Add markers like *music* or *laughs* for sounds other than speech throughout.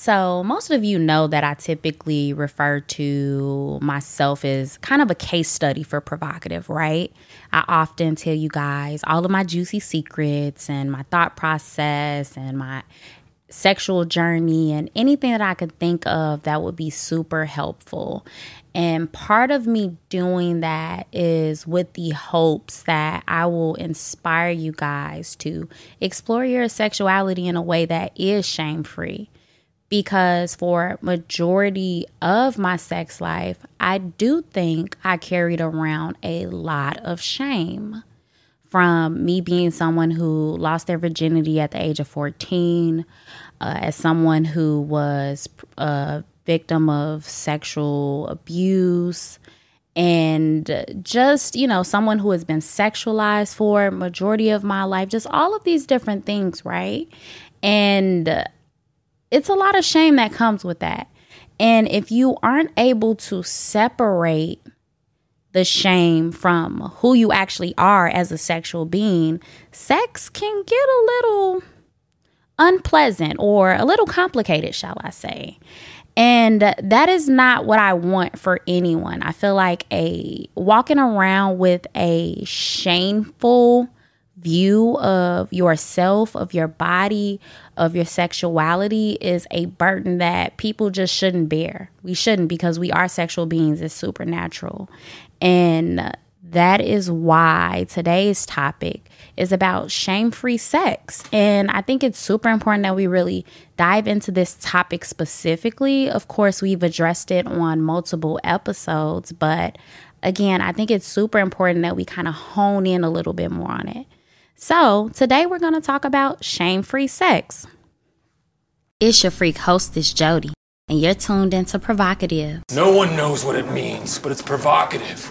So, most of you know that I typically refer to myself as kind of a case study for PrHOEvocative, right? I often tell you guys all of my juicy secrets and my thought process and my sexual journey and anything that I could think of that would be super helpful. And part of me doing that is with the hopes that I will inspire you guys to explore your sexuality in a way that is shame free because for majority of my sex life i do think i carried around a lot of shame from me being someone who lost their virginity at the age of 14 uh, as someone who was a victim of sexual abuse and just you know someone who has been sexualized for majority of my life just all of these different things right? And it's a lot of shame that comes with that. And if you aren't able to separate the shame from who you actually are as a sexual being, sex can get a little unpleasant or a little complicated, shall I say. And that is not what I want for anyone. I feel like a walking around with a shameful view of yourself, of your body, of your sexuality is a burden that people just shouldn't bear. We shouldn't because we are sexual beings, it's supernatural. And that is why today's topic is about shame free sex. And I think it's super important that we really dive into this topic specifically. Of course, we've addressed it on multiple episodes, but again, I think it's super important that we kind of hone in a little bit more on it. So, today we're going to talk about shame free sex. It's your freak hostess, Jody, and you're tuned into PrHOEvocative. No one knows what it means, but it's provocative.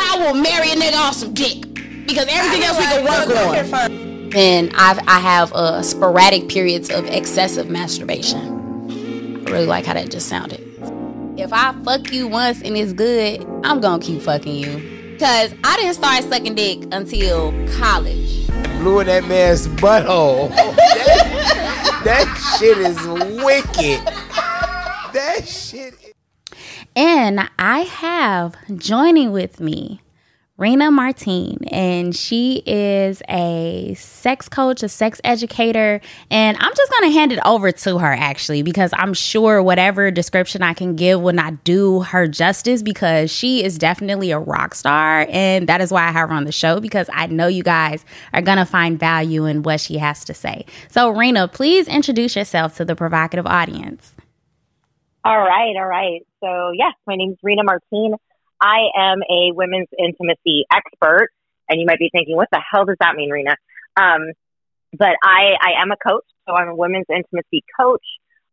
I will marry a nigga off some dick because everything else we can work on. And I've, I have uh, sporadic periods of excessive masturbation. I really like how that just sounded. If I fuck you once and it's good, I'm gonna keep fucking you. Cause I didn't start sucking dick until college. Blew in that man's butthole. that, *laughs* that shit is wicked. That shit. Is- and I have joining with me Rena Martine, and she is a sex coach, a sex educator, and I'm just going to hand it over to her actually because I'm sure whatever description I can give will not do her justice because she is definitely a rock star, and that is why I have her on the show because I know you guys are going to find value in what she has to say. So, Rena, please introduce yourself to the PrHOEvocative audience. All right, all right. So, yes, my name is Rena Martine. I am a women's intimacy expert, and you might be thinking, what the hell does that mean, Rena? Um, but I, I am a coach, so I'm a women's intimacy coach.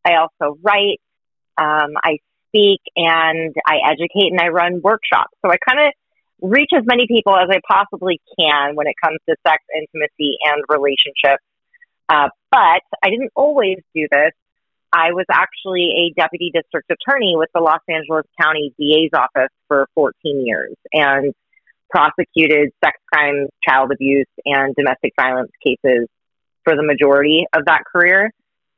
I also write, um, I speak, and I educate, and I run workshops. So I kind of reach as many people as I possibly can when it comes to sex, intimacy, and relationships. Uh, but I didn't always do this. I was actually a deputy district attorney with the Los Angeles County DA's office for 14 years and prosecuted sex crimes, child abuse, and domestic violence cases for the majority of that career.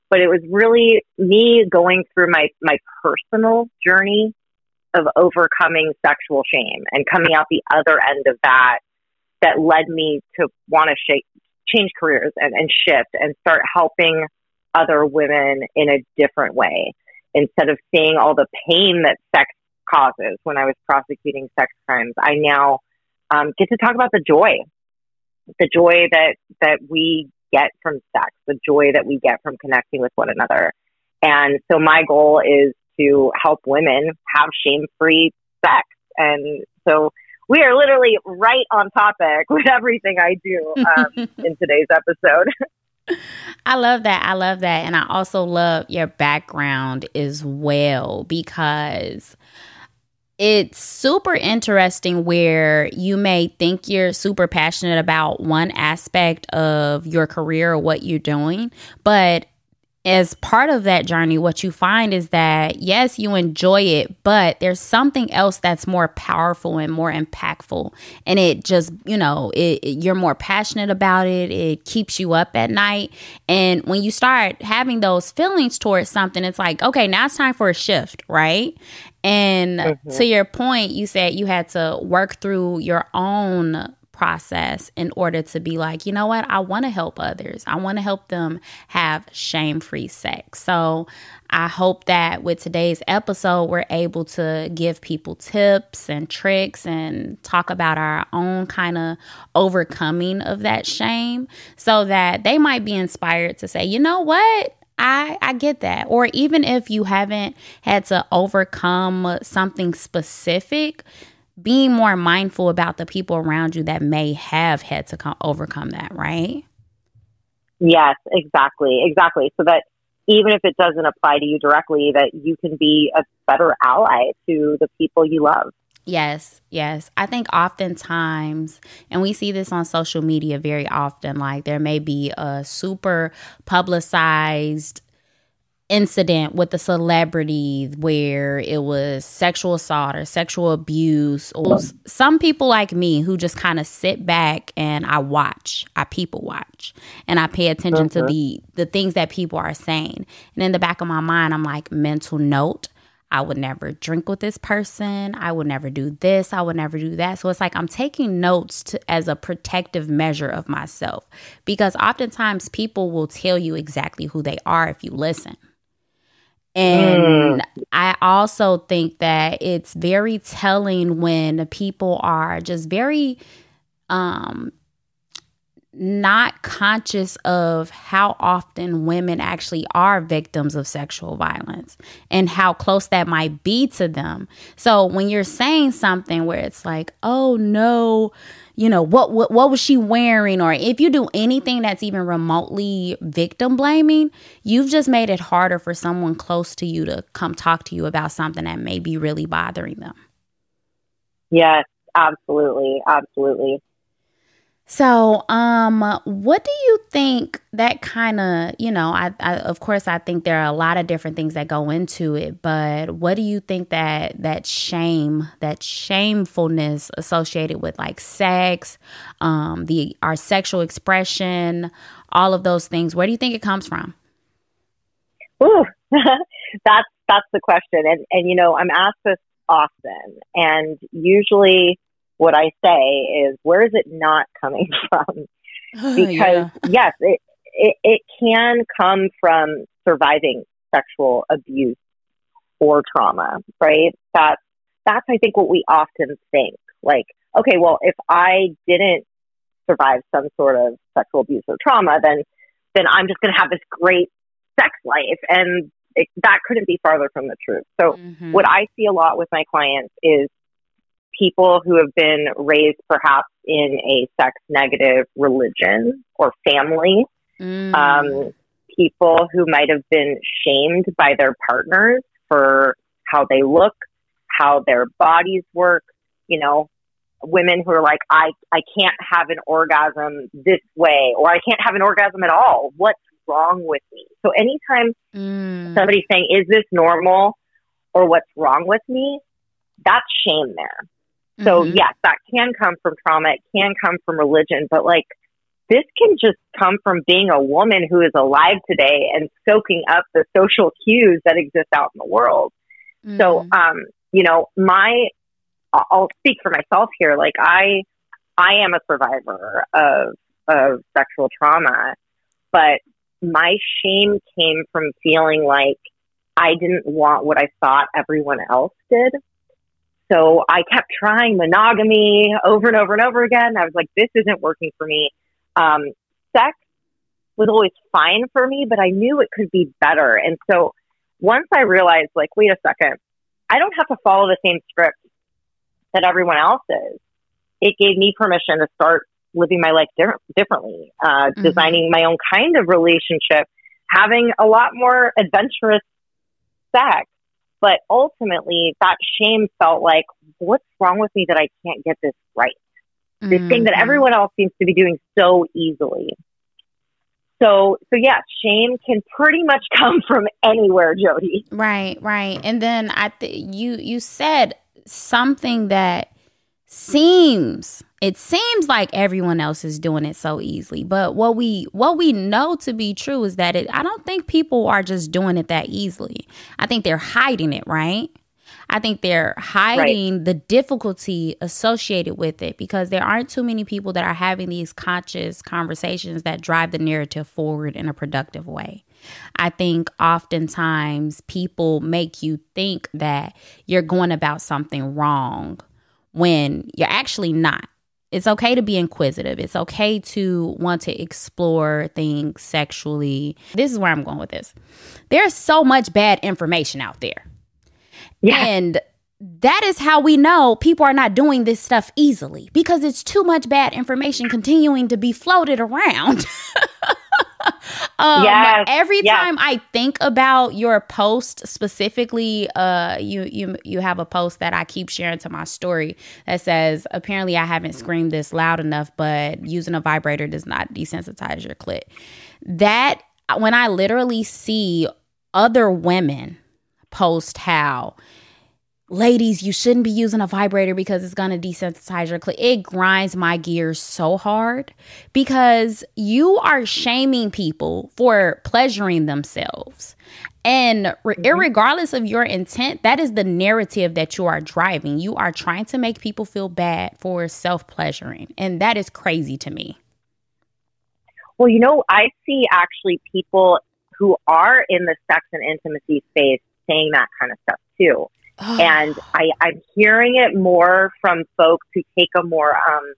But it was really me going through my, my personal journey of overcoming sexual shame and coming out the other end of that that led me to want to shape, change careers and, and shift and start helping other women in a different way instead of seeing all the pain that sex causes when I was prosecuting sex crimes. I now um, get to talk about the joy, the joy that that we get from sex, the joy that we get from connecting with one another. And so my goal is to help women have shame-free sex. And so we are literally right on topic *laughs* with everything I do um, *laughs* in today's episode. *laughs* I love that. I love that. And I also love your background as well because it's super interesting where you may think you're super passionate about one aspect of your career or what you're doing, but as part of that journey, what you find is that yes, you enjoy it, but there's something else that's more powerful and more impactful. And it just, you know, it, it, you're more passionate about it. It keeps you up at night. And when you start having those feelings towards something, it's like, okay, now it's time for a shift, right? And mm-hmm. to your point, you said you had to work through your own process in order to be like, you know what, I want to help others. I want to help them have shame free sex. So I hope that with today's episode, we're able to give people tips and tricks and talk about our own kind of overcoming of that shame so that they might be inspired to say, you know what? I I get that. Or even if you haven't had to overcome something specific, being more mindful about the people around you that may have had to come, overcome that, right? Yes, exactly. Exactly. So that even if it doesn't apply to you directly, that you can be a better ally to the people you love. Yes, yes. I think oftentimes, and we see this on social media very often, like there may be a super publicized incident with a celebrity where it was sexual assault or sexual abuse or some people like me who just kind of sit back and I watch I people watch and I pay attention to the the things that people are saying and in the back of my mind I'm like mental note I would never drink with this person. I would never do this. I would never do that. So it's like I'm taking notes to, as a protective measure of myself because oftentimes people will tell you exactly who they are if you listen. And mm. I also think that it's very telling when people are just very um not conscious of how often women actually are victims of sexual violence and how close that might be to them. So when you're saying something where it's like, "Oh no, you know what what what was she wearing? Or if you do anything that's even remotely victim blaming you've just made it harder for someone close to you to come talk to you about something that may be really bothering them. Yes absolutely absolutely so, um, what do you think that kind of, you know, I, I, of course I think there are a lot of different things that go into it, but what do you think that that shame, that shamefulness associated with like sex, um, the our sexual expression, all of those things, where do you think it comes from? Ooh, *laughs* that's that's the question. And and you know, I'm asked this often and usually what I say is, where is it not coming *laughs* from? *laughs* Because yeah. yes, it, it, it can come from surviving sexual abuse or trauma, right? That's, that's, I think, what we often think. Like, okay, well, if I didn't survive some sort of sexual abuse or trauma, then, then I'm just going to have this great sex life. And it, that couldn't be farther from the truth. So, mm-hmm. what I see a lot with my clients is people who have been raised perhaps in a sex negative religion or family, mm. um, people who might have been shamed by their partners for how they look, how their bodies work, you know, women who are like, I, I can't have an orgasm this way, or I can't have an orgasm at all. What's wrong with me? So anytime mm. somebody's saying, is this normal or what's wrong with me? That's shame there. So mm-hmm. yes, that can come from trauma. It can come from religion, but like this can just come from being a woman who is alive today and soaking up the social cues that exist out in the world. Mm-hmm. So, um, you know, my, I'll speak for myself here. Like I, I am a survivor of, of sexual trauma, but my shame came from feeling like I didn't want what I thought everyone else did. So I kept trying monogamy over and over and over again. I was like, this isn't working for me. Um, sex was always fine for me, but I knew it could be better. And so once I realized, like, wait a second, I don't have to follow the same script that everyone else is. It gave me permission to start living my life di- differently, uh, mm-hmm. designing my own kind of relationship, having a lot more adventurous sex, but ultimately, that shame felt like, what's wrong with me that I can't get this right? This mm-hmm. thing that mm-hmm. everyone else seems to be doing so easily. so so yeah, shame can pretty much *laughs* come from anywhere, Jody. Right, right. And then I th- you you said something that seems it seems like everyone else is doing it so easily but what we what we know to be true is that it i don't think people are just doing it that easily i think they're hiding it right I think they're hiding right. the difficulty associated with it because there aren't too many people that are having these conscious conversations that drive the narrative forward in a productive way. I think oftentimes people make you think that you're going about something wrong when you're actually not. It's okay to be inquisitive. It's okay to want to explore things sexually. This is where I'm going with this. There's so much bad information out there. Yeah. And that is how we know people are not doing this stuff easily because it's too much bad information continuing to be floated around. *laughs* *laughs* um, yes. every yes. time I think about your post specifically, uh, you you you have a post that I keep sharing to my story that says apparently I haven't screamed this loud enough, but using a vibrator does not desensitize your clit. That when I literally see other women post how ladies, you shouldn't be using a vibrator because it's going to desensitize your clit. It grinds my gears so hard because you are shaming people for pleasuring themselves. And re- mm-hmm. regardless of your intent, that is the narrative that you are driving. You are trying to make people feel bad for self pleasuring. And that is crazy to me. Well, you know, I see actually people who are in the sex and intimacy space saying that kind of stuff too. And I, I'm hearing it more from folks who take a more um,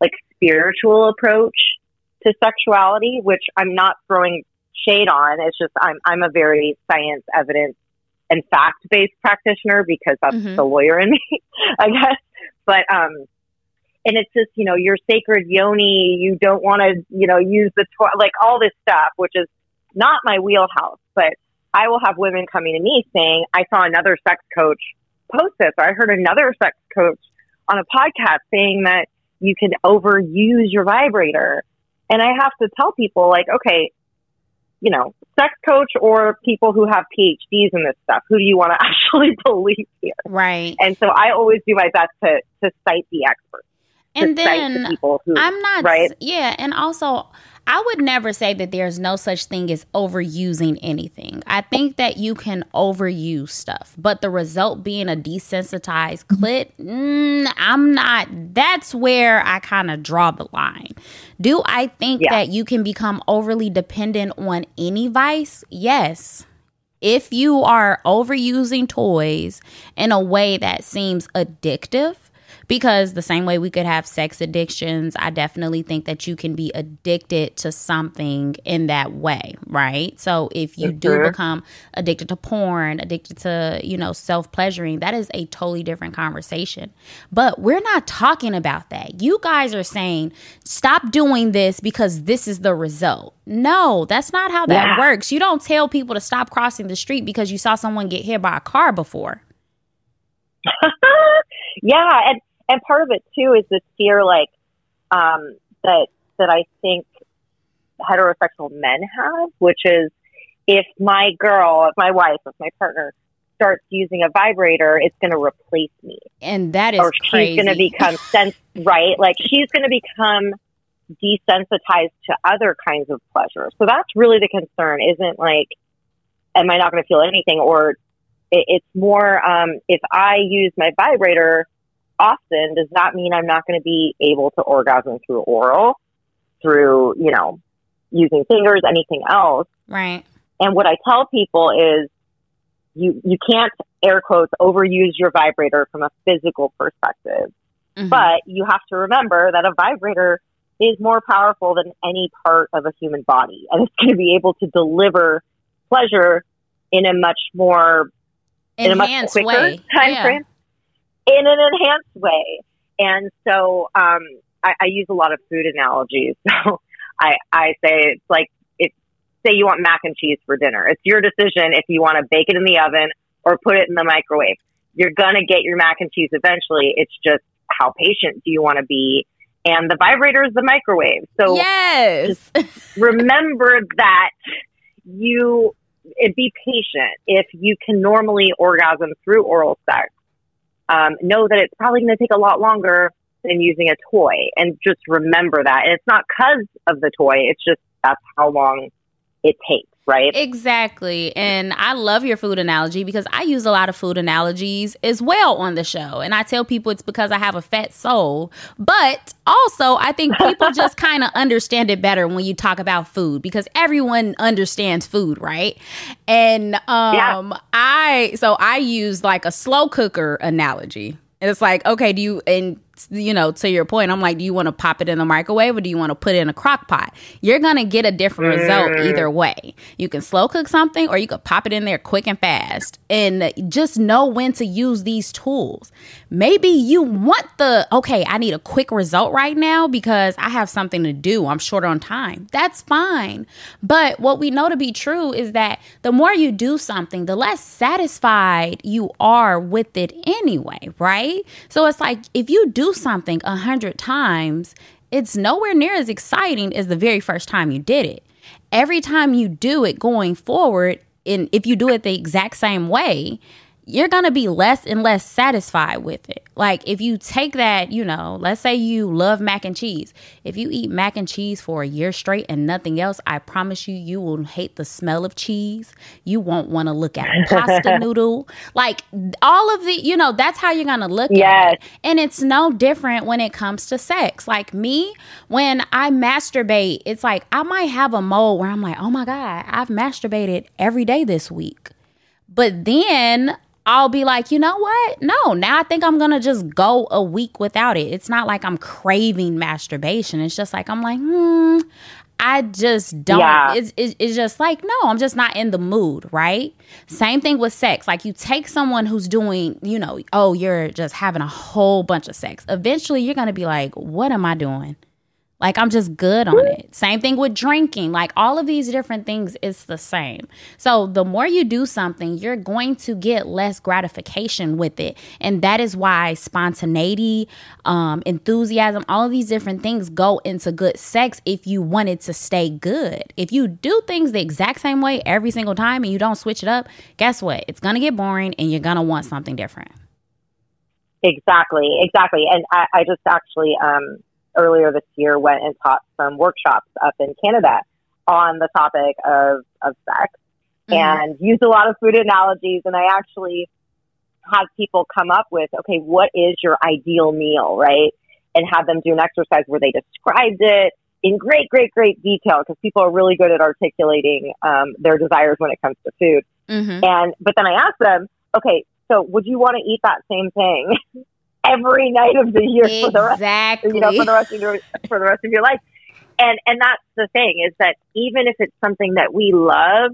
like spiritual approach to sexuality, which I'm not throwing shade on. It's just I'm I'm a very science evidence and fact based practitioner because that's mm-hmm. the lawyer in *laughs* me, I guess. But um, and it's just you know your sacred yoni. You don't want to you know use the to- like all this stuff, which is not my wheelhouse, but I will have women coming to me saying, I saw another sex coach post this, or I heard another sex coach on a podcast saying that you can overuse your vibrator. And I have to tell people, like, okay, you know, sex coach or people who have PhDs in this stuff, who do you want to *laughs* actually believe here? Right. And so I always do my best to, to cite the experts. And then the people who, I'm not, right? Yeah. And also, I would never say that there's no such thing as overusing anything. I think that you can overuse stuff, but the result being a desensitized clit, mm, I'm not. That's where I kind of draw the line. Do I think yeah. that you can become overly dependent on any vice? Yes. If you are overusing toys in a way that seems addictive, because the same way we could have sex addictions, I definitely think that you can be addicted to something in that way, right? So if you mm-hmm. do become addicted to porn, addicted to, you know, self pleasuring, that is a totally different conversation. But we're not talking about that. You guys are saying, stop doing this because this is the result. No, that's not how that yeah. works. You don't tell people to stop crossing the street because you saw someone get hit by a car before. *laughs* yeah, and and part of it too is this fear, like um, that that I think heterosexual men have, which is if my girl, if my wife, if my partner starts using a vibrator, it's going to replace me, and that is or she's going to become *laughs* sense right, like she's going to become desensitized to other kinds of pleasure. So that's really the concern. Isn't like, am I not going to feel anything, or it, it's more um, if I use my vibrator often, does that mean I'm not going to be able to orgasm through oral, through, you know, using fingers, anything else? Right. And what I tell people is you, you can't air quotes overuse your vibrator from a physical perspective. Mm-hmm. But you have to remember that a vibrator is more powerful than any part of a human body. And it's going to be able to deliver pleasure in a much more enhanced in a much quicker way. time yeah. frame in an enhanced way. And so um, I, I use a lot of food analogies. *laughs* So I, I say it's like, it's, say you want mac and cheese for dinner. It's your decision if you want to bake it in the oven or put it in the microwave. You're going to get your mac and cheese eventually. It's just how patient do you want to be? and the vibrator is the microwave. So yes, remember that you it, be patient. If you can normally orgasm through oral sex, um, know that it's probably going to take a lot longer than using a toy, and just remember that. And it's not because of the toy; it's just that's how long it takes right? Exactly. And I love your food analogy because I use a lot of food analogies as well on the show. And I tell people it's because I have a fat soul. But also, I think people *laughs* just kind of understand it better when you talk about food because everyone understands food, right? And um yeah. I so I use like a slow cooker analogy. And it's like, okay, do you and you know, to your point, I'm like, do you want to pop it in the microwave or do you want to put it in a crock pot? You're going to get a different mm. result either way. You can slow cook something or you could pop it in there quick and fast and just know when to use these tools. Maybe you want the, okay, I need a quick result right now because I have something to do. I'm short on time. That's fine. But what we know to be true is that the more you do something, the less satisfied you are with it anyway, right? So it's like if you do something a hundred times, it's nowhere near as exciting as the very first time you did it. Every time you do it going forward, and if you do it the exact same way, you're going to be less and less satisfied with it. Like if you take that, you know, let's say you love mac and cheese. If you eat mac and cheese for a year straight and nothing else, I promise you, you will hate the smell of cheese. You won't want to look at *laughs* pasta noodle. Like all of the, you know, that's how you're going to look yes. at it. And it's no different when it comes to sex. Like me, when I masturbate, it's like I might have a mode where I'm like, oh my God, I've masturbated every day this week. But then I'll be like, you know what? No, now I think I'm gonna just go a week without it. It's not like I'm craving masturbation. It's just like I'm like, hmm, I just don't. Yeah. It's, it's, it's just like, no, I'm just not in the mood, right? Same thing with sex. Like, you take someone who's doing, you know, oh, you're just having a whole bunch of sex. Eventually, you're to be like, what am I doing? Like I'm just good on it. Same thing with drinking. Like all of these different things, it's the same. So the more you do something, you're going to get less gratification with it. And that is why spontaneity, um, enthusiasm, all of these different things go into good sex if you want it to stay good. If you do things the exact same way every single time and you don't switch it up, guess what? It's gonna get boring and you're gonna want something different. Exactly, exactly. And I, I just actually um earlier this year went and taught some workshops up in Canada on the topic of, of sex mm-hmm. and used a lot of food analogies. And I actually had people come up with, okay, what is your ideal meal, right? And have them do an exercise where they described it in great, great, great detail because people are really good at articulating um, their desires when it comes to food. Mm-hmm. And but then I asked them, okay, so would you want to eat that same thing *laughs* every night of the year exactly. for the rest, you know, for the rest of your for the rest of your life. And and that's the thing is that even if it's something that we love,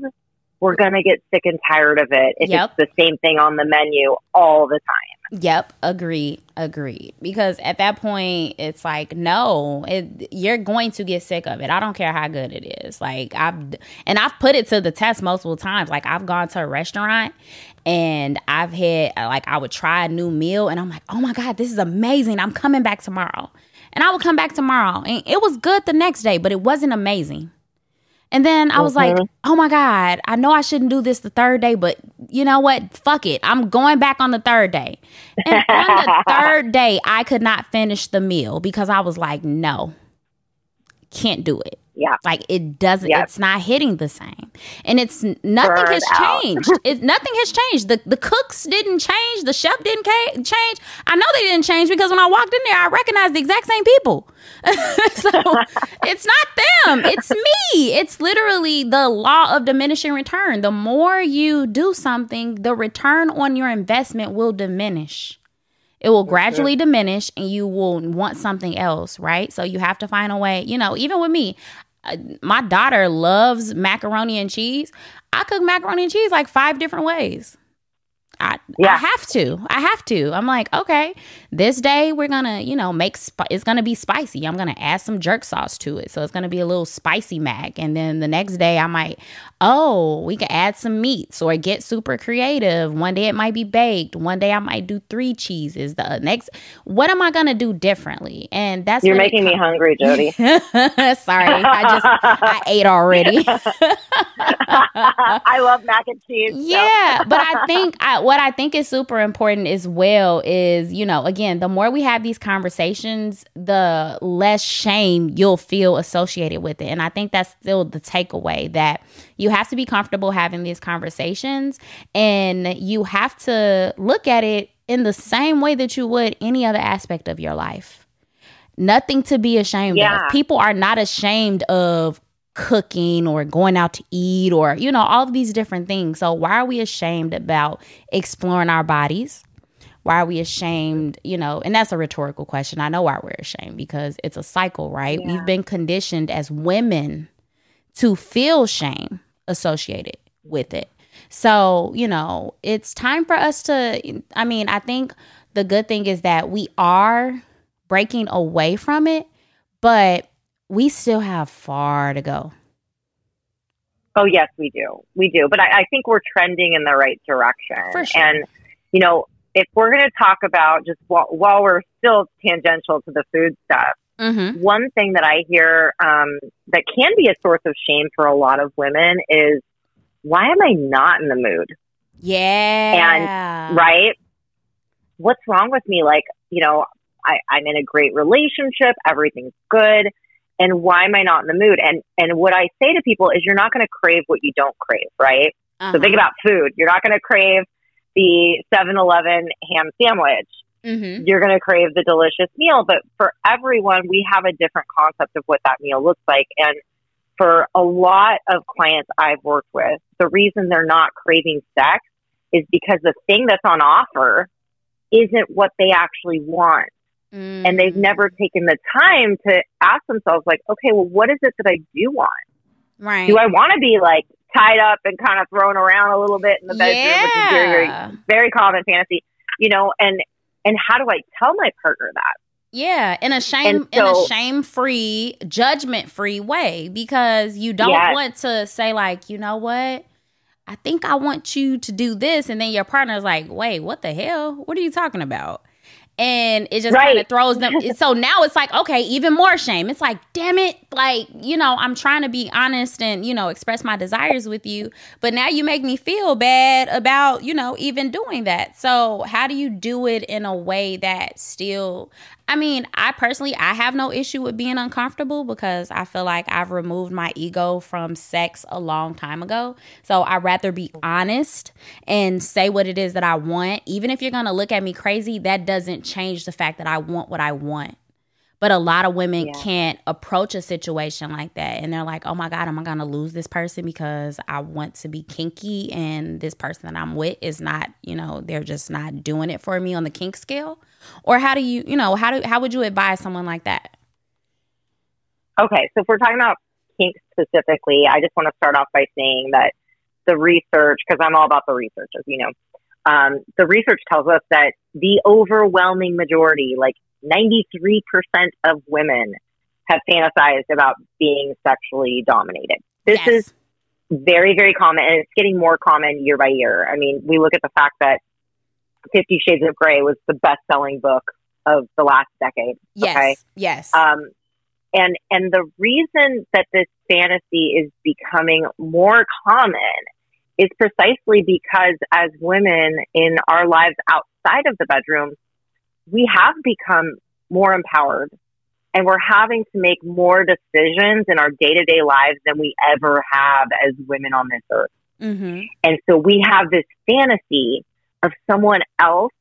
we're gonna get sick and tired of it if yep. it's the same thing on the menu all the time. Yep, agreed, agreed. Because at that point, it's like, no, it, you're going to get sick of it. I don't care how good it is. Like I've, and I've put it to the test multiple times. Like I've gone to a restaurant and I've had like I would try a new meal and I'm like, oh my God, this is amazing. I'm coming back tomorrow. And I would come back tomorrow. And it was good the next day, but it wasn't amazing. And then I was mm-hmm. like, oh my God, I know I shouldn't do this the third day, but you know what? Fuck it. I'm going back on the third day. And on the *laughs* third day, I could not finish the meal because I was like, no, can't do it. Yeah. Like it doesn't yep. it's not hitting the same. And it's nothing has changed. *laughs* it nothing has changed. The the cooks didn't change, the chef didn't ca- change. I know they didn't change because when I walked in there I recognized the exact same people. *laughs* so it's not them, it's me. It's literally the law of diminishing return. The more you do something, the return on your investment will diminish. It will gradually diminish and you will want something else, right? So you have to find a way, you know, even with me, my daughter loves macaroni and cheese. I cook macaroni and cheese like five different ways. I, yeah. I have to. I have to. I'm like, okay, this day we're gonna, you know, make sp- it's gonna be spicy. I'm gonna add some jerk sauce to it, so it's gonna be a little spicy mac. And then the next day I might, oh, we could add some meats or get super creative. One day it might be baked. One day I might do three cheeses. The next, what am I gonna do differently? And that's you're making me hungry, Jody. *laughs* Sorry, I just I *laughs* ate already. *laughs* I love mac and cheese. Yeah, but I think I what I think is super important as well is, you know, again, the more we have these conversations, the less shame you'll feel associated with it. And I think that's still the takeaway that you have to be comfortable having these conversations and you have to look at it in the same way that you would any other aspect of your life. Nothing to be ashamed yeah. of. People are not ashamed of cooking or going out to eat or, you know, all of these different things. So, why are we ashamed about exploring our bodies? Why are we ashamed? You know, and that's a rhetorical question. I know why we're ashamed because it's a cycle, right? Yeah. We've been conditioned as women to feel shame associated with it. So, you know, it's time for us to, I mean, I think the good thing is that we are breaking away from it, but we still have far to go. Oh yes, we do. We do. But I, I think we're trending in the right direction. Sure. And you know, if we're going to talk about just while, while, we're still tangential to the food stuff, mm-hmm. one thing that I hear um, that can be a source of shame for a lot of women is, why am I not in the mood? Yeah. And right, what's wrong with me? Like, you know, I, I'm in a great relationship, everything's good and why am I not in the mood? And and what I say to people is you're not going to crave what you don't crave, right? Uh-huh. So think about food. You're not going to crave the 7-Eleven ham sandwich. Mm-hmm. You're going to crave the delicious meal, but for everyone, we have a different concept of what that meal looks like. And for a lot of clients I've worked with, the reason they're not craving sex is because the thing that's on offer isn't what they actually want. Mm. And they've never taken the time to ask themselves, like, okay, well, what is it that I do want? Right. Do I want to be like tied up and kind of thrown around a little bit in the bedroom, yeah. which is very, very, very common fantasy, you know, and, and how do I tell my partner that? Yeah, in a shame so, in a shame free, judgment free way because you don't yes. want to say like, you know what? I think I want you to do this and then your partner's like, "Wait, what the hell? What are you talking about?" And it just right. kind of throws them. *laughs* so now it's like, okay, even more shame. It's like, damn it, like you know, I'm trying to be honest and you know express my desires with you, but now you make me feel bad about you know even doing that. So how do you do it in a way that still? I mean, I personally, I have no issue with being uncomfortable because I feel like I've removed my ego from sex a long time ago. So I'd rather be honest and say what it is that I want. Even if you're going to look at me crazy, that doesn't change the fact that I want what I want. But a lot of women yeah. can't approach a situation like that. And they're like, oh my God, am I going to lose this person because I want to be kinky and this person that I'm with is not, you know, they're just not doing it for me on the kink scale? Or how do you, you know, how do how would you advise someone like that? Okay, so if we're talking about kink specifically, I just want to start off by saying that the research, because I'm all about the research, as you know, um, the research tells us that the overwhelming majority, like 93% of women, have fantasized about being sexually dominated. This yes. is very, very common, and it's getting more common year by year. I mean, we look at the fact that Fifty Shades of Grey was the best selling book of the last decade. Yes. Okay? Yes. Um, and and the reason that this fantasy is becoming more common is precisely because as women in our lives outside of the bedroom, we have become more empowered and we're having to make more decisions in our day to day lives than we ever have as women on this earth. Mm-hmm. And so we have this fantasy of someone else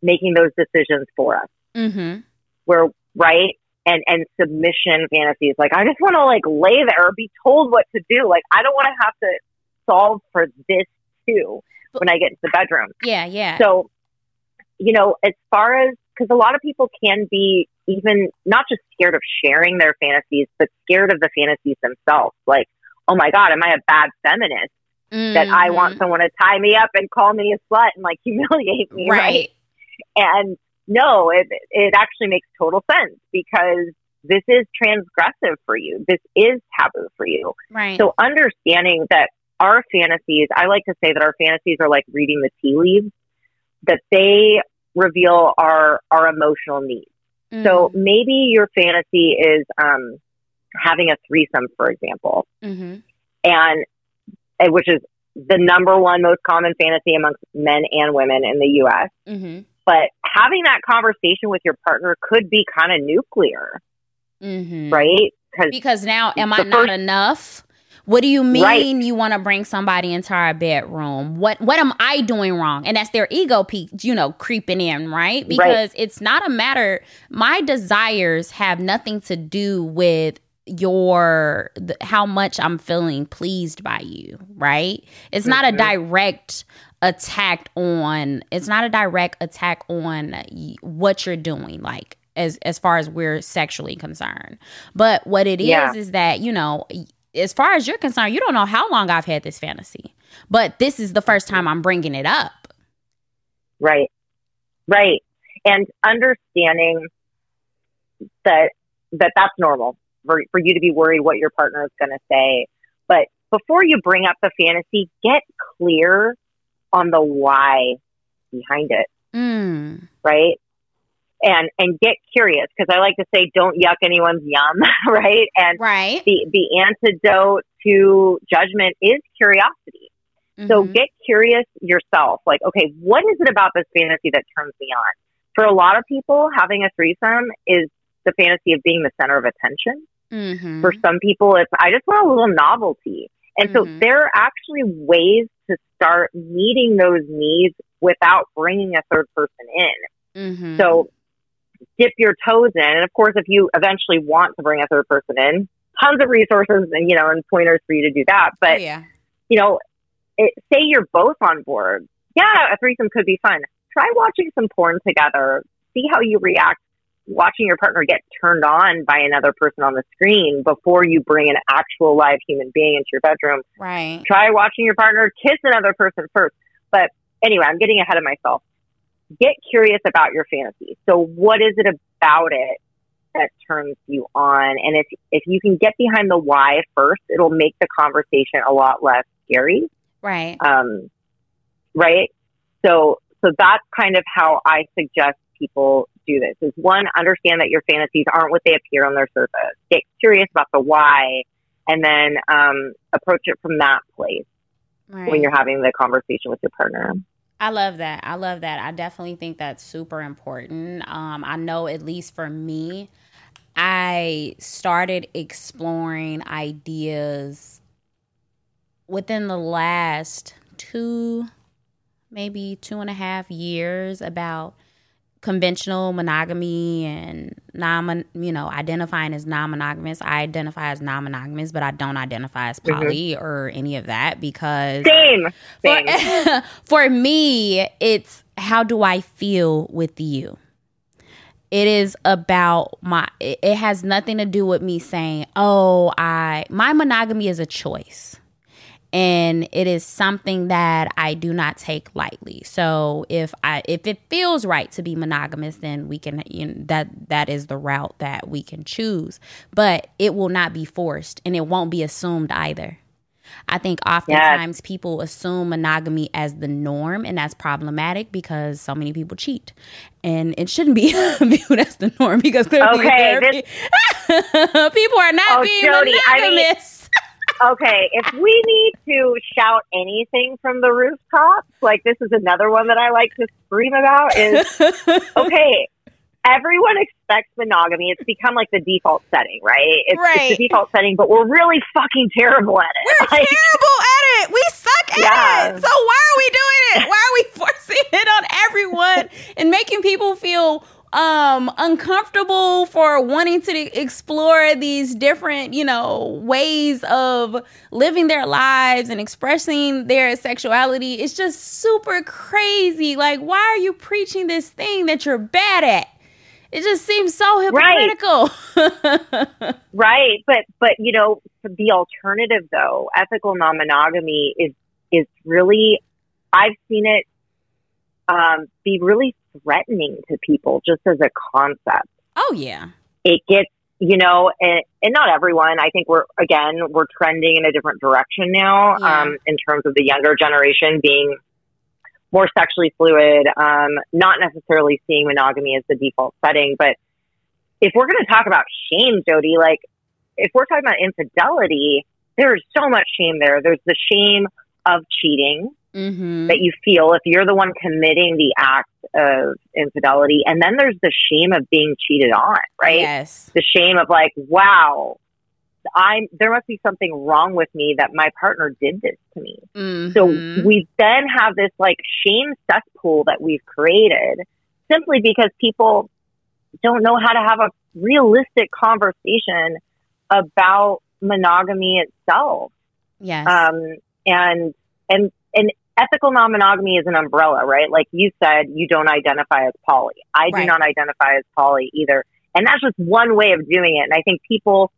making those decisions for us. Mm-hmm. Where, right? And, and submission fantasies. Like, I just want to like lay there or be told what to do. Like, I don't want to have to solve for this too when I get into the bedroom. Yeah, yeah. So, you know, as far as, because a lot of people can be even not just scared of sharing their fantasies, but scared of the fantasies themselves. Like, oh my God, am I a bad feminist? That I want someone to tie me up and call me a slut and like *laughs* humiliate me, right? right. And no, it it actually makes total sense because this is transgressive for you. This is taboo for you. Right. So understanding that our fantasies, I like to say that our fantasies are like reading the tea leaves, that they reveal our our emotional needs. So Mm-hmm. maybe your fantasy is um, having a threesome, for example, hmm and which is the number one most common fantasy amongst men and women in the U.S. hmm But having that conversation with your partner could be kind of nuclear, hmm right? Because now, am I not enough? What do you mean Right. you want to bring somebody into our bedroom? What what am I doing wrong? And that's their ego peak, you know, creeping in, right? Because it's not a matter my desires have nothing to do with your how much I'm feeling pleased by you, right? It's not a Mm-hmm. direct attack on it's not a direct attack on what you're doing like as as far as we're sexually concerned. But what it is Yeah. is that, you know, as far as you're concerned, you don't know how long I've had this fantasy. But this is the first time I'm bringing it up. Right. Right. And understanding that that that's normal for, for you to be worried what your partner is going to say. But before you bring up the fantasy, get clear on the why behind it, Mm. right? And and get curious because I like to say don't yuck anyone's yum, *laughs* right? And Right. the the antidote to judgment is curiosity. So Mhm. get curious yourself. Like, okay, what is it about this fantasy that turns me on? For a lot of people, having a threesome is the fantasy of being the center of attention. Mhm. For some people, it's, I just want a little novelty. And so Mhm. there are actually ways to start meeting those needs without bringing a third person in. Mhm. So dip your toes in. And of course, if you eventually want to bring a third person in, tons of resources and, you know, and pointers for you to do that. Oh, But yeah. you know, it, say you're both on board. Yeah, a threesome could be fun. Try watching some porn together. See how you react watching your partner get turned on by another person on the screen before you bring an actual live human being into your bedroom. Right. Try watching your partner kiss another person first. But anyway, I'm getting ahead of myself. Get curious about your fantasy. So what is it about it that turns you on? And if if you can get behind the why first, it'll make the conversation a lot less scary Right. um, right? So, so that's kind of how I suggest people do this. Is one, understand that your fantasies aren't what they appear on their surface. Get curious about the why, and then um, approach it from that place Right. when you're having the conversation with your partner. I love that. I love that. I definitely think that's super important. Um, I know, at least for me, I started exploring ideas within the last two, maybe two and a half years about conventional monogamy and non you know identifying as non-monogamous i identify as non-monogamous but i don't identify as mm-hmm. poly or any of that because Same, same. for, *laughs* for me, it's how do I feel with you? It is about my it has nothing to do with me saying, "Oh, I my monogamy is a choice." And it is something that I do not take lightly. So if I if it feels right to be monogamous, then we can you know, that that is the route that we can choose. But it will not be forced, and it won't be assumed either. I think oftentimes people assume monogamy as the norm, and that's problematic because so many people cheat, and it shouldn't be *laughs* viewed as the norm because clearly Okay, therapy- *laughs* people are not Oh, being Jody, I mean- monogamous. Okay, if we need to shout anything from the rooftops, like this is another one that I like to scream about, is *laughs* okay, everyone expects monogamy. It's become like the default setting, right? It's, Right. it's the default setting, but we're really fucking terrible at it. We're Like, terrible at it. We suck at Yeah. it. So why are we doing it? Why are we *laughs* forcing it on everyone and making people feel um uncomfortable for wanting to explore these different, you know, ways of living their lives and expressing their sexuality? It's just super crazy. Like why are you preaching this thing that you're bad at? It just seems so Right. hypocritical. *laughs* right. But, but, you know, the alternative though, ethical non monogamy is, is really, I've seen it um, be really threatening to people just as a concept. Oh yeah. It gets, you know, and, and not everyone. I think we're again we're trending in a different direction now Yeah. um, in terms of the younger generation being more sexually fluid, um, not necessarily seeing monogamy as the default setting. But if we're going to talk about shame, Jody, like if we're talking about infidelity, there's so much shame there. There's the shame of cheating Mm-hmm. that you feel if you're the one committing the act of infidelity. And then there's the shame of being cheated on, right? Yes. The shame of like, wow, I'm, there must be something wrong with me that my partner did this to me. So Mhm. we then have this like shame cesspool that we've created simply because people don't know how to have a realistic conversation about monogamy itself. yes. Um, and, and, and ethical non-monogamy is an umbrella, right? Like you said, you don't identify as poly. I do not identify as poly either. And that's just one way of doing it. And I think people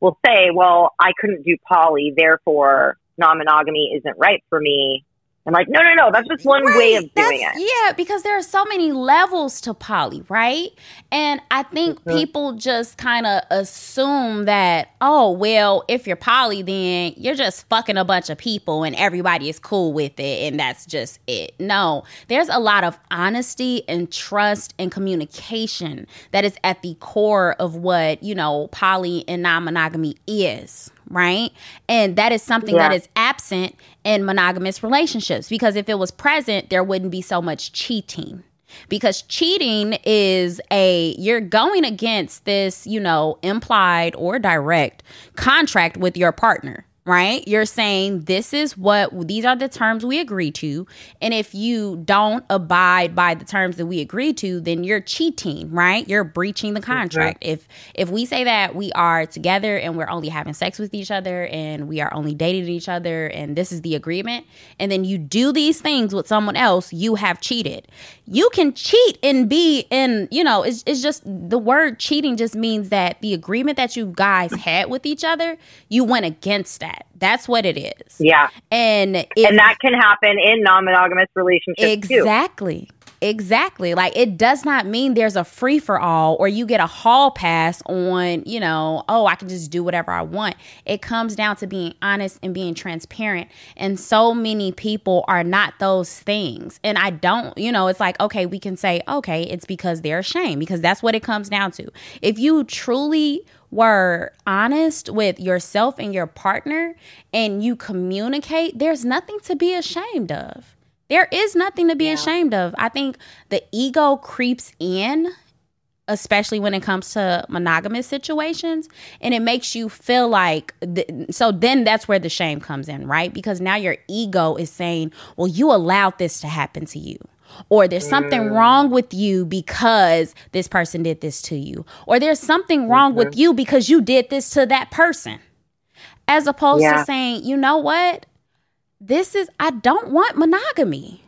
will say, well, I couldn't do poly, therefore non-monogamy isn't right for me. I'm like, no, no, no, that's just one way of Right. doing That's- it. Yeah, because there are so many levels to poly, right? And I think Mm-hmm. people just kind of assume that, oh, well, if you're poly, then you're just fucking a bunch of people and everybody is cool with it and that's just it. No, there's a lot of honesty and trust and communication that is at the core of what, you know, poly and non monogamy is right? And that is something that Yeah. is absent in monogamous relationships because if it was present, there wouldn't be so much cheating. Because cheating is a, you're going against this, you know, implied or direct contract with your partner, right? You're saying this is what, these are the terms we agree to. And if you don't abide by the terms that we agree to, then you're cheating, right? You're breaching the contract. If, if we say that we are together and we're only having sex with each other and we are only dating each other and this is the agreement, and then you do these things with someone else, you have cheated. You can cheat and be in, you know, it's, it's just the word cheating just means that the agreement that you guys had with each other, you went against that. That's what it is. Yeah. And if, And that can happen in non-monogamous relationships too. Exactly. Exactly. Like it does not mean there's a free for all or you get a hall pass on, you know, oh, I can just do whatever I want. It comes down to being honest and being transparent. And so many people are not those things. And I don't, you know, it's like, okay, we can say, okay, it's because they're ashamed because that's what it comes down to. If you truly were honest with yourself and your partner and you communicate, there's nothing to be ashamed of. There is nothing to be ashamed of. I think the ego creeps in, especially when it comes to monogamous situations, and it makes you feel like. Th- so then that's where the shame comes in, right? Because now your ego is saying, well, you allowed this to happen to you. Or there's something mm. wrong with you because this person did this to you. Or there's something wrong with you because you did this to that person. As opposed Yeah. to saying, you know what? this is I don't want monogamy.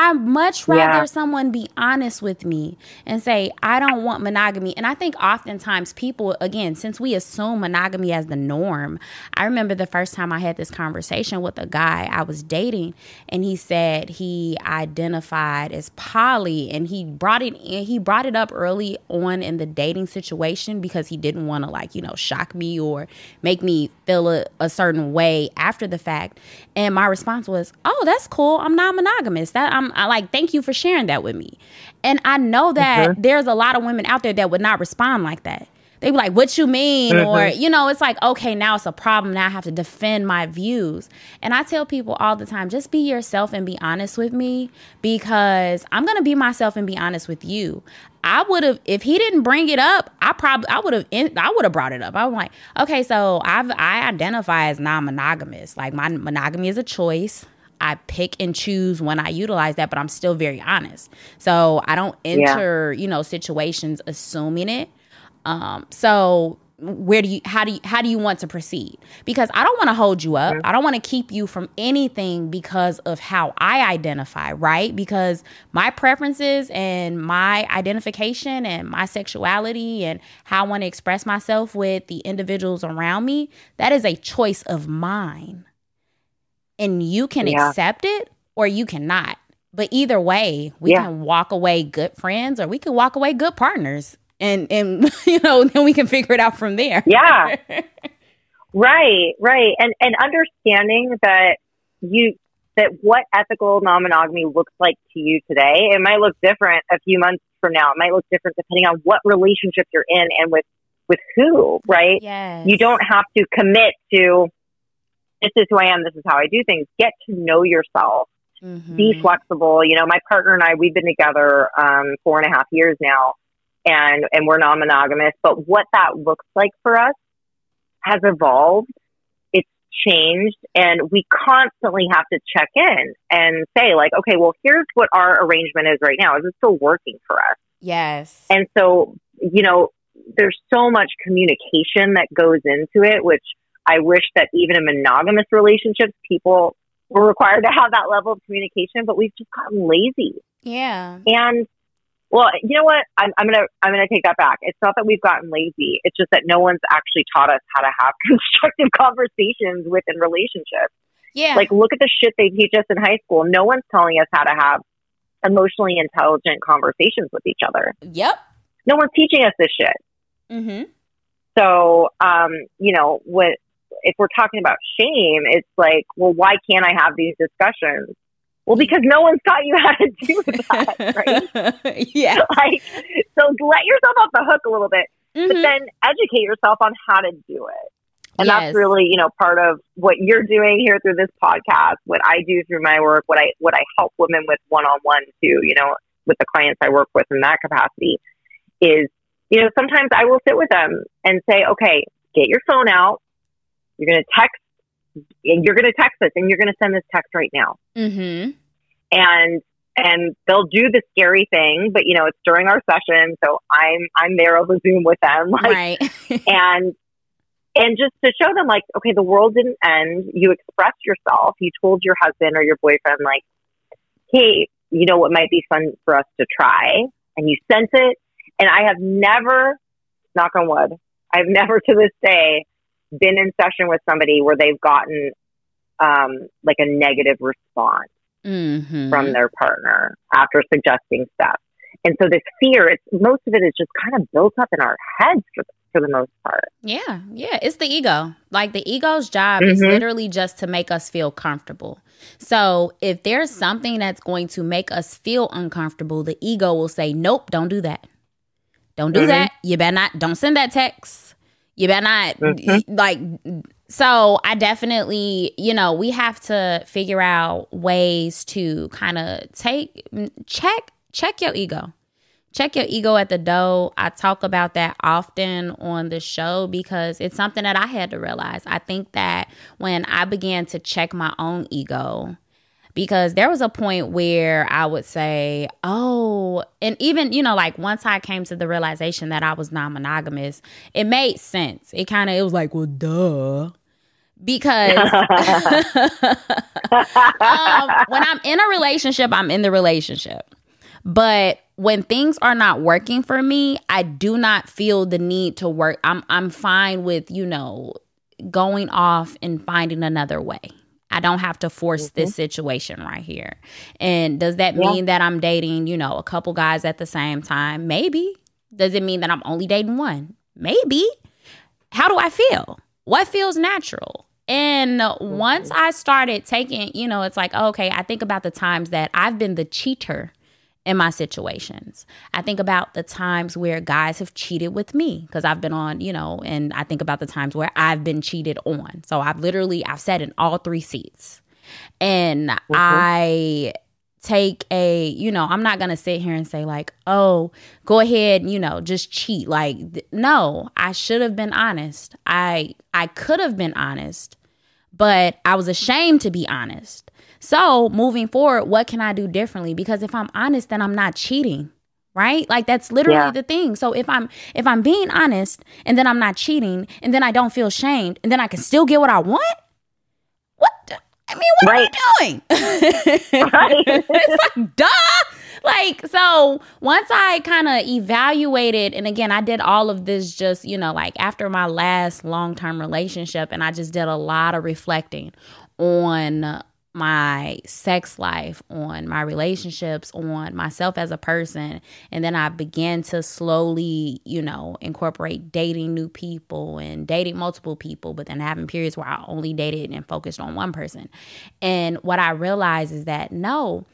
I much rather Yeah. someone be honest with me and say I don't want monogamy. And I think oftentimes people again, since we assume monogamy as the norm, I remember the first time I had this conversation with a guy I was dating and he said he identified as poly and he brought it in, he brought it up early on in the dating situation because he didn't want to like, you know, shock me or make me feel a, a certain way after the fact. And my response was, "Oh, that's cool. I'm not monogamous. That I'm I like thank you for sharing that with me." And I know that there's a lot of women out there that would not respond like that. They be like, "What you mean?" Mm-hmm. Or you know, it's like, "Okay, now it's a problem. Now I have to defend my views." And I tell people all the time, just be yourself and be honest with me because I'm gonna be myself and be honest with you. I would have if he didn't bring it up. I probably I would have I would have brought it up. I'm like, okay, so I've I identify as non-monogamous. Like my monogamy is a choice. I pick and choose when I utilize that, but I'm still very honest. So I don't enter, you know, situations assuming it. Um, so where do you how do you how do you want to proceed? Because I don't want to hold you up. I don't want to keep you from anything because of how I identify, right? Because my preferences and my identification and my sexuality and how I want to express myself with the individuals around me, that is a choice of mine. And you can Yeah. accept it or you cannot. But either way, we Yeah. can walk away good friends or we can walk away good partners. And and *laughs* you know, then we can figure it out from there. Yeah. *laughs* right, right. And and understanding that you that what ethical non-monogamy looks like to you today, it might look different a few months from now. It might look different depending on what relationship you're in and with with who, right? Yes. You don't have to commit to this is who I am, this is how I do things. Get to know yourself. Mhm. Be flexible. You know, my partner and I, we've been together um, four and a half years now, and and we're non-monogamous. But what that looks like for us has evolved. It's changed, and we constantly have to check in and say, like, okay, well, here's what our arrangement is right now. Is it still working for us? Yes. And so, you know, there's so much communication that goes into it, which I wish that even in monogamous relationships, people were required to have that level of communication, but we've just gotten lazy. yeah. And well, you know what? I'm, I'm gonna I'm gonna take that back. It's not that we've gotten lazy. It's just that no one's actually taught us how to have *laughs* constructive conversations within relationships. Yeah. Like, look at the shit they teach us in high school. No one's telling us how to have emotionally intelligent conversations with each other. yep. No one's teaching us this shit. Mm-hmm. So, um, you know, what if we're talking about shame? It's like, well, why can't I have these discussions? Well, because no one's taught you how to *laughs* do that, right? *laughs* yeah. like, so let yourself off the hook a little bit, but Mhm. then educate yourself on how to do it. And Yes. that's really, you know, part of what you're doing here through this podcast, what I do through my work, what I what I help women with one on one too, you know, with the clients I work with in that capacity is, you know, sometimes I will sit with them and say, okay, get your phone out. You're going to text and you're going to text us and you're going to send this text right now. Mm-hmm. And and they'll do the scary thing, but you know, it's during our session, so I'm I'm there over Zoom with them. *laughs* Like Right. *laughs* and and just to show them like okay the world didn't end you expressed yourself you told your husband or your boyfriend like hey you know what might be fun for us to try and you sent it and i have never knock on wood i've *laughs* never to this day been in session with somebody where they've gotten um, like a negative response mm-hmm. from their partner after suggesting stuff and so this fear it's most of it is just kind of built up in our heads for, for the most part Yeah, yeah, it's the ego. Like the ego's job is Mhm. literally just to make us feel comfortable. So if there's something that's going to make us feel uncomfortable, the ego will say, "Nope, don't do that. Don't do Mhm. that. You better not. Don't send that text. You better not Mhm. like." So I definitely, you know, we have to figure out ways to kind of take check check your ego check your ego at the door. I talk about that often on the show because it's something that I had to realize. I think that when I began to check my own ego, because there was a point where I would say, oh, and even, you know, like once I came to the realization that I was non monogamous, it made sense. It kind of, it was like, well, duh. Because *laughs* um, when I'm in a relationship, I'm in the relationship. But when things are not working for me, I do not feel the need to work. I'm I'm fine with, you know, going off and finding another way. I don't have to force this mm-hmm. situation right here. And does that Yeah. mean that I'm dating, you know, a couple guys at the same time? Maybe. Does it mean that I'm only dating one? Maybe. How do I feel? What feels natural? And once mm-hmm. I started taking, you know, it's like, okay, I think about the times that I've been the cheater in my situations. I think about the times where guys have cheated with me because I've been on, you know, and I think about the times where I've been cheated on. So I've literally I've sat in all three seats. And I take a, you know, I'm not going to sit here and say like, "Oh, go ahead, you know, just cheat." Like th- no, I should have been honest. I I could have been honest, but I was ashamed to be honest. So, moving forward, what can I do differently? Because if I'm honest, then I'm not cheating. Right? Like that's literally Yeah. the thing. So if I'm if I'm being honest and then I'm not cheating and then I don't feel shamed and then I can still get what I want, what the- I mean, what Right. am I doing? *laughs* Right. it's like duh. Like so once I kind of evaluated and again I did all of this just, you know, like after my last long-term relationship and I just did a lot of reflecting on my sex life, on my relationships, on myself as a person. And then I began to slowly, you know, incorporate dating new people and dating multiple people, but then having periods where I only dated and focused on one person. And what I realized is that no,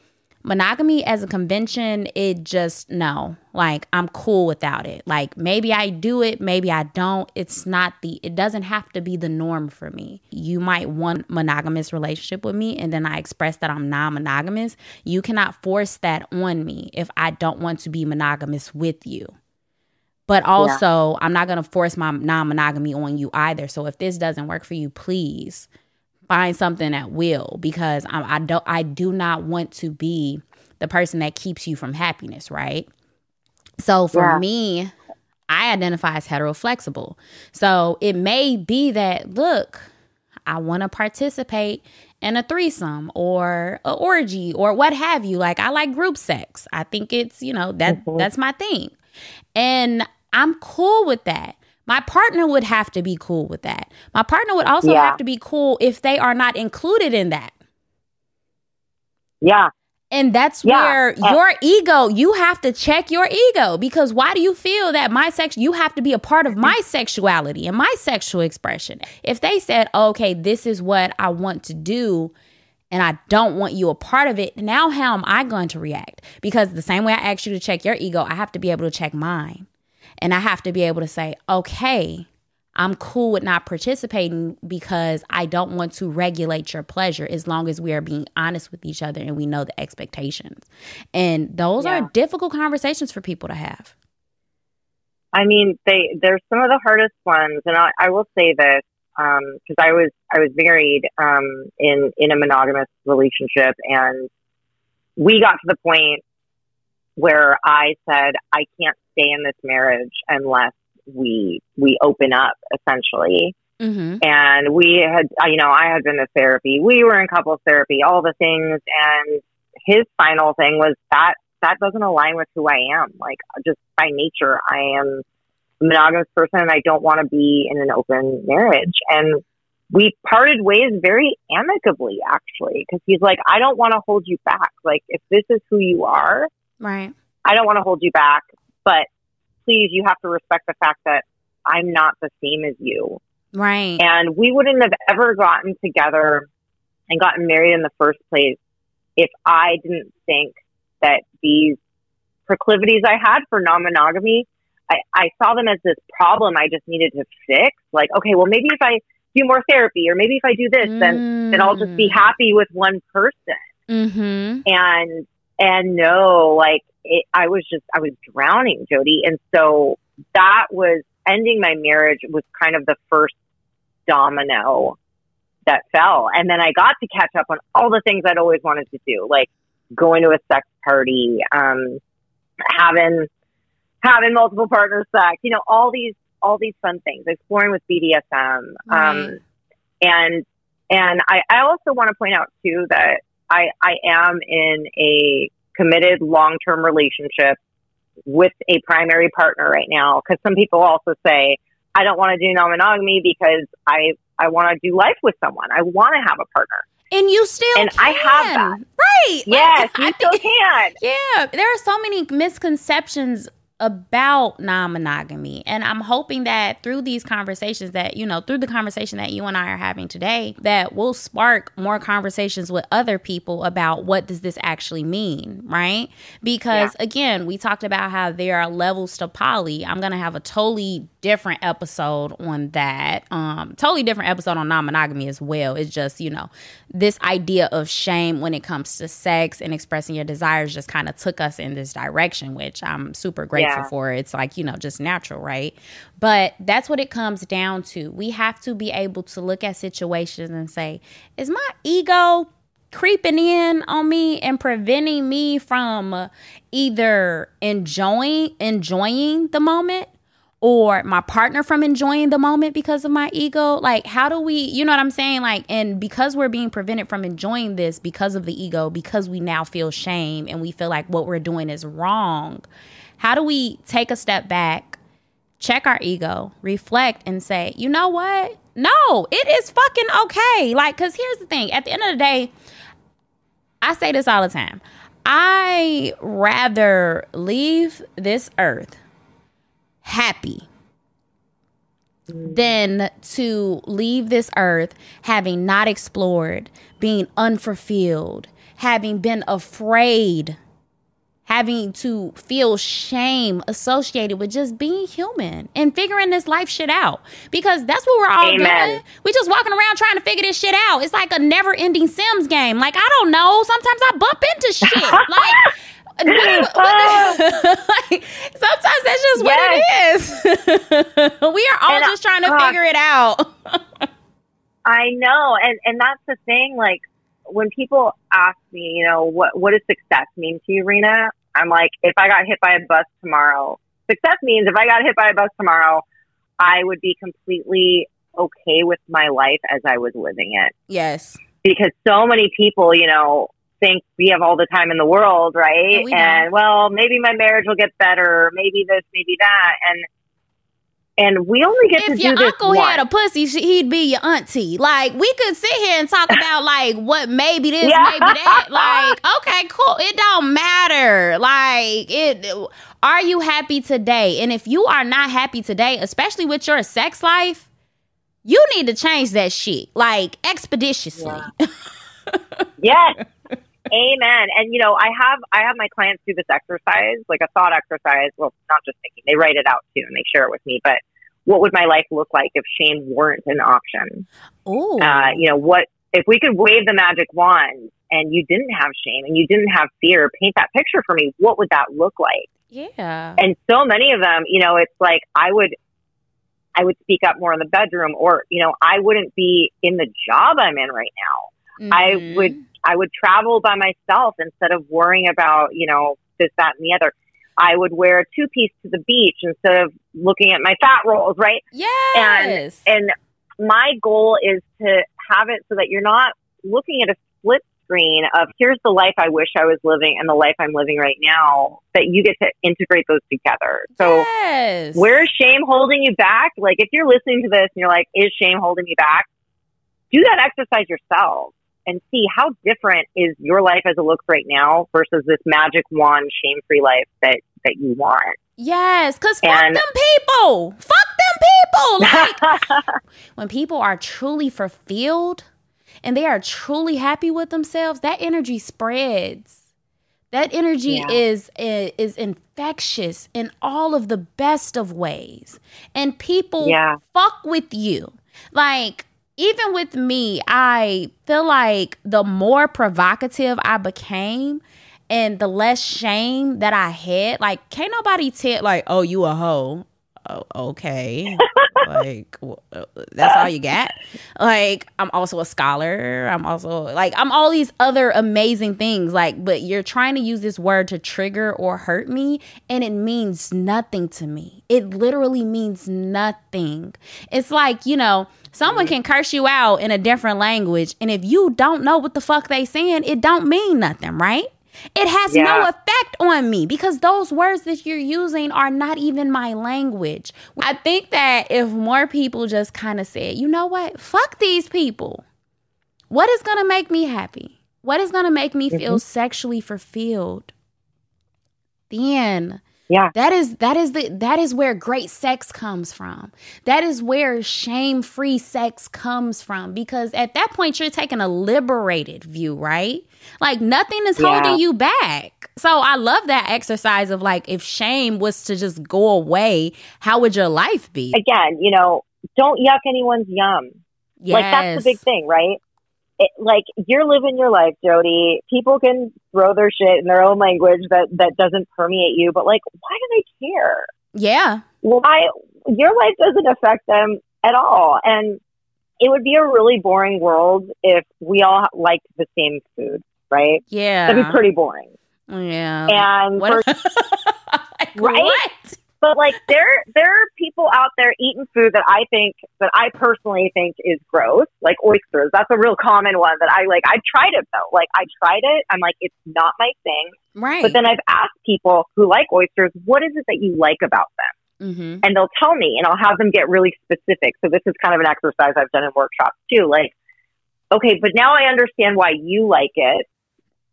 monogamy as a convention, it just no. Like I'm cool without it. Like maybe I do it, maybe I don't. It's not the it doesn't have to be the norm for me. You might want monogamous relationship with me and then I express that I'm non-monogamous. You cannot force that on me if I don't want to be monogamous with you. But also, yeah. I'm not going to force my non-monogamy on you either. So if this doesn't work for you, please find something at will because I, I don't I do not want to be the person that keeps you from happiness, right? So for yeah. me, I identify as heteroflexible. So it may be that look, I want to participate in a threesome or a orgy or what have you. Like I like group sex. I think it's, you know, that mm-hmm. that's my thing. And I'm cool with that. My partner would have to be cool with that. My partner would also yeah. have to be cool if they are not included in that. Yeah. And that's yeah. where uh, your ego, you have to check your ego because why do you feel that my sex, you have to be a part of my sexuality and my sexual expression? If they said, okay, this is what I want to do, and I don't want you a part of it, now how am I going to react? Because the same way I asked you to check your ego, I have to be able to check mine. And I have to be able to say, okay, I'm cool with not participating because I don't want to regulate your pleasure as long as we are being honest with each other and we know the expectations. And those yeah. are difficult conversations for people to have. I mean, they they're some of the hardest ones, and I, I will say this because um, I was I was married um, in in a monogamous relationship, and we got to the point where I said I can't stay in this marriage unless we we open up essentially. Mm-hmm. And we had, you know, I had been to therapy. We were in couples therapy, all the things. And his final thing was that that doesn't align with who I am. Like, just by nature, I am a monogamous person and I don't want to be in an open marriage. And we parted ways very amicably, actually, because he's like, I don't want to hold you back. Like, if this is who you are, right, I don't want to hold you back. But please, you have to respect the fact that I'm not the same as you. Right. And we wouldn't have ever gotten together and gotten married in the first place if I didn't think that these proclivities I had for non monogamy, I, I saw them as this problem I just needed to fix. Like, okay, well, maybe if I do more therapy or maybe if I do this, mm. then, then I'll just be mm. happy with one person. Mm-hmm. And, and no, like, it, I was just, I was drowning, Jody. And so that was ending my marriage was kind of the first domino that fell. And then I got to catch up on all the things I'd always wanted to do, like going to a sex party, um, having, having multiple partners sex, you know, all these, all these fun things, exploring with BDSM. Um, right. Um, and, and I, I also want to point out too that I, I am in a committed long term relationship with a primary partner right now. Because some people also say, I don't want to do non monogamy because I, I want to do life with someone. I want to have a partner. And you still and can. I have that. Right. Yes, *laughs* you I still can. Yeah. There are so many misconceptions about non-monogamy. And i'm hoping that through these conversations that you know through the conversation that you and i are having today that will spark more conversations with other people about what does this actually mean right? Because yeah. again we talked about how there are levels to poly. I'm gonna have a totally different episode on that. Um totally different episode on non-monogamy as well. It's just you know this idea of shame when it comes to sex and expressing your desires just kind of took us in this direction which i'm super grateful grateful yeah. for. It's like, you know, just natural, right? But that's what it comes down to. We have to be able to look at situations and say, is my ego creeping in on me and preventing me from either enjoying enjoying the moment or my partner from enjoying the moment because of my ego like how do we you know what i'm saying like and because we're being prevented from enjoying this because of the ego because we now feel shame and we feel like what we're doing is wrong how do we take a step back, check our ego, reflect, and say, you know what? No, it is fucking okay. Like, because here's the thing at the end of the day, I say this all the time. I rather leave this earth happy than to leave this earth having not explored, being unfulfilled, having been afraid, having to feel shame associated with just being human and figuring this life shit out. Because that's what we're all Amen. doing. We just walking around trying to figure this shit out. It's like a never ending Sims game. Like, I don't know. Sometimes I bump into shit. *laughs* like, like, *laughs* sometimes that's just what it is. *laughs* we are all And, uh, just trying to gosh. figure it out. I know, and and that's the thing. Like when people ask me, you know, what what does success mean to you, Rena? I'm like, if I got hit by a bus tomorrow, success means if I got hit by a bus tomorrow, I would be completely okay with my life as I was living it. yes. Because so many people, you know, think we have all the time in the world, right? And we and well, maybe my marriage will get better, maybe this, maybe that, and and we only get to do this. if your uncle once. had a pussy, he'd be your auntie. Like we could sit here and talk about like what maybe this, Yeah. maybe that. *laughs* Like okay, cool. It don't matter. Like it. Are you happy today? And if you are not happy today, especially with your sex life, you need to change that shit like expeditiously. Yes. Amen. And you know, I have I have my clients do this exercise, like a thought exercise. Well, not just thinking; they write it out too, and they share it with me. But what would my life look like if shame weren't an option? Ooh. Uh, you know, what if we could wave the magic wand and you didn't have shame and you didn't have fear? Paint that picture for me. What would that look like? yeah. And so many of them, you know, it's like I would, I would speak up more in the bedroom, or you know, I wouldn't be in the job I'm in right now. I Mhm. would I would travel by myself instead of worrying about, you know, this, that, and the other. I would wear a two piece to the beach instead of looking at my fat rolls, right? Yes. And and my goal is to have it so that you're not looking at a split screen of here's the life I wish I was living and the life I'm living right now, that you get to integrate those together. So yes. where's shame holding you back? Like if you're listening to this and you're like, is shame holding me back? Do that exercise yourself and see how different is your life as it looks right now versus this magic wand shame free life that, that you want. Yes, because fuck And- them people. Fuck them people. *laughs* Like, when people are truly fulfilled and they are truly happy with themselves, that energy spreads. That energy Yeah. is is infectious in all of the best of ways. And people Yeah. fuck with you. Like even with me, I feel like the more provocative I became and the less shame that I had, like can't nobody tell like, "Oh, you a hoe." Oh, okay. *laughs* like uh, that's all you got. Like I'm also a scholar. I'm also like I'm all these other amazing things like but you're trying to use this word to trigger or hurt me and it means nothing to me. It literally means nothing. It's like, you know, someone can curse you out in a different language and if you don't know what the fuck they saying, it don't mean nothing, right? It has no effect on me because those words that you're using are not even my language. I think that if more people just kind of said, you know what, fuck these people. What is going to make me happy? What is going to make me feel mm-hmm. sexually fulfilled? Then Yeah. that is that is the that is where great sex comes from. That is where shame-free sex comes from because at that point you're taking a liberated view, right? Like nothing is Yeah. holding you back. So I love that exercise of like if shame was to just go away, how would your life be? Again, you know, don't yuck anyone's yum. Like that's the big thing, right? It, like you're living your life, Jody. People can throw their shit in their own language that that doesn't permeate you, but like, why do they care? Yeah. Why your life doesn't affect them at all? And it would be a really boring world if we all liked the same food, right? Yeah. That'd be pretty boring. yeah. And what for *laughs* Right? what? But like there there are people out there eating food that I think that I personally think is gross, like oysters. That's a real common one that I like. I've tried it though. Like I tried it. I'm like, it's not my thing. Right. But then I've asked people who like oysters, what is it that you like about them? mm-hmm. And they'll tell me, and I'll have them get really specific. So this is kind of an exercise I've done in workshops too. Like, okay, but now I understand why you like it.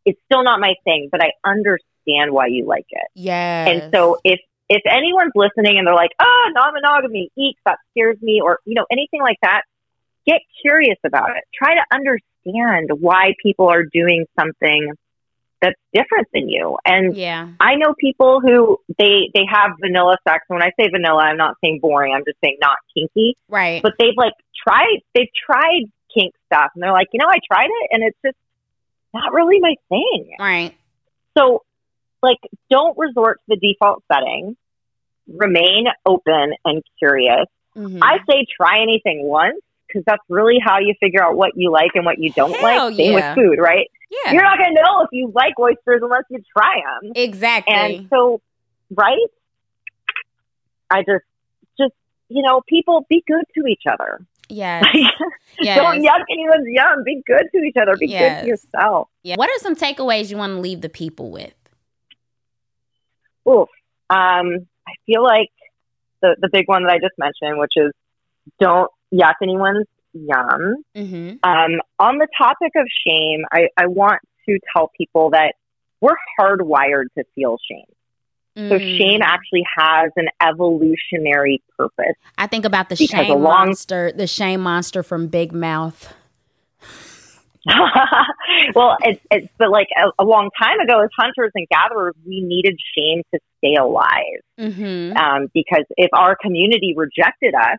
it's still not my thing, but I understand why you like it. Yeah. And so if if anyone's listening and they're like, "Oh, non-monogamy, eeks, that scares me," or you know anything like that, get curious about it. Try to understand why people are doing something that's different than you. And yeah. I know people who they they have vanilla sex. When I say vanilla, I'm not saying boring. I'm just saying not kinky. Right. But they've like tried they've tried kink stuff and they're like, you know, I tried it and it's just not really my thing. Right. So like don't resort to the default setting. Remain open and curious. Mhm. I say try anything once because that's really how you figure out what you like and what you don't Hell like. Same yeah. with food, right? yeah. You're not going to know if you like oysters unless you try them. exactly. And so, right? I just, just, you know, people be good to each other. yes. *laughs* yes. Don't yuck anyone's yum. Be good to each other. Be good to yourself. Yeah. What are some takeaways you want to leave the people with? Oof. Um, I feel like the, the big one that I just mentioned, which is don't yuck anyone's yum. Mm-hmm. Um, on the topic of shame, I, I want to tell people that we're hardwired to feel shame. So Mm. shame actually has an evolutionary purpose. I think about the shame long- monster, the shame monster from Big Mouth. *laughs* well, it's, it's but like a, a long time ago, as hunters and gatherers, we needed shame to stay alive. Mm-hmm. Um, because if our community rejected us,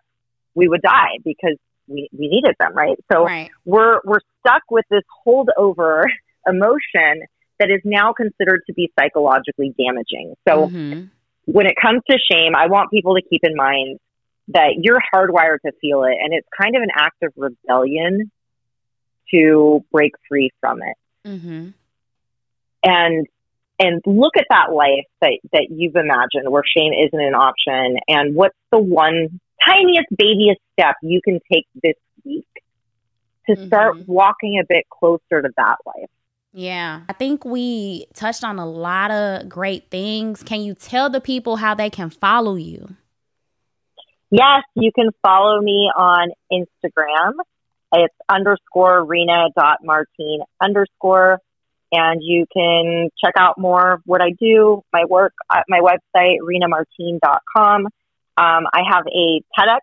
we would die because we, we needed them, right? So Right. we're we're stuck with this holdover *laughs* emotion that is now considered to be psychologically damaging. So Mhm. when it comes to shame, I want people to keep in mind that you're hardwired to feel it, and it's kind of an act of rebellion to break free from it. Mm-hmm. And and look at that life that that you've imagined where shame isn't an option, and what's the one tiniest babyest step you can take this week to start Mhm. walking a bit closer to that life. Yeah. I think we touched on a lot of great things. Can you tell the people how they can follow you? Yes, you can follow me on Instagram. It's underscore Rena dot Martine underscore. And you can check out more of what I do, my work at my website, renamartine.com. Um, I have a TEDx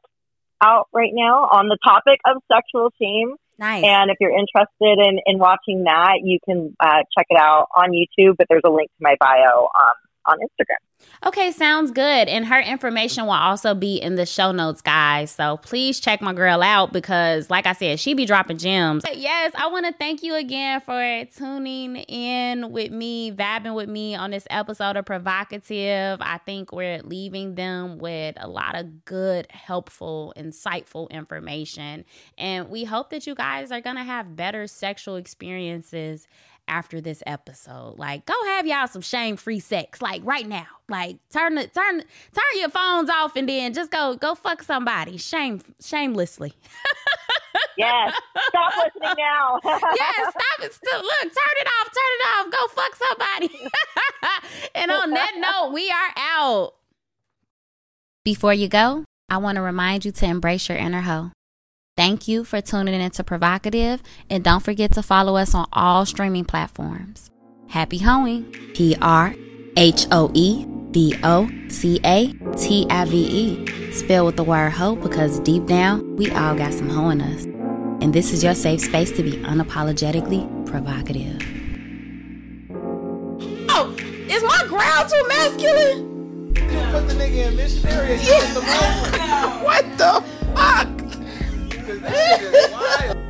out right now on the topic of sexual shame. Nice. And if you're interested in, in watching that, you can uh, check it out on YouTube, but there's a link to my bio um, on Instagram. Okay, sounds good. And her information will also be in the show notes, guys. So please check my girl out because, like I said, she be dropping gems. But yes, I want to thank you again for tuning in with me, vibing with me on this episode of PrHOEvocative. I think we're leaving them with a lot of good, helpful, insightful information. And we hope that you guys are going to have better sexual experiences after this episode. Like, go have y'all some shame free sex, like right now. Like, turn it, turn, turn your phones off, and then just go, go fuck somebody, shame, shamelessly. *laughs* Yes. Stop listening now. *laughs* yeah, stop it. Still, look, turn it off, turn it off. Go fuck somebody. *laughs* and on that note, we are out. Before you go, I want to remind you to embrace your inner hoe. Thank you for tuning in to PrHOEvocative, and don't forget to follow us on all streaming platforms. Happy hoeing. P R H O E V O C A T I V E. Spell with the word hoe because deep down, we all got some hoe in us. And this is your safe space to be unapologetically provocative. Oh, is my growl too masculine? You Put the nigga in missionary. Yeah. What the fuck? because this shit is wild.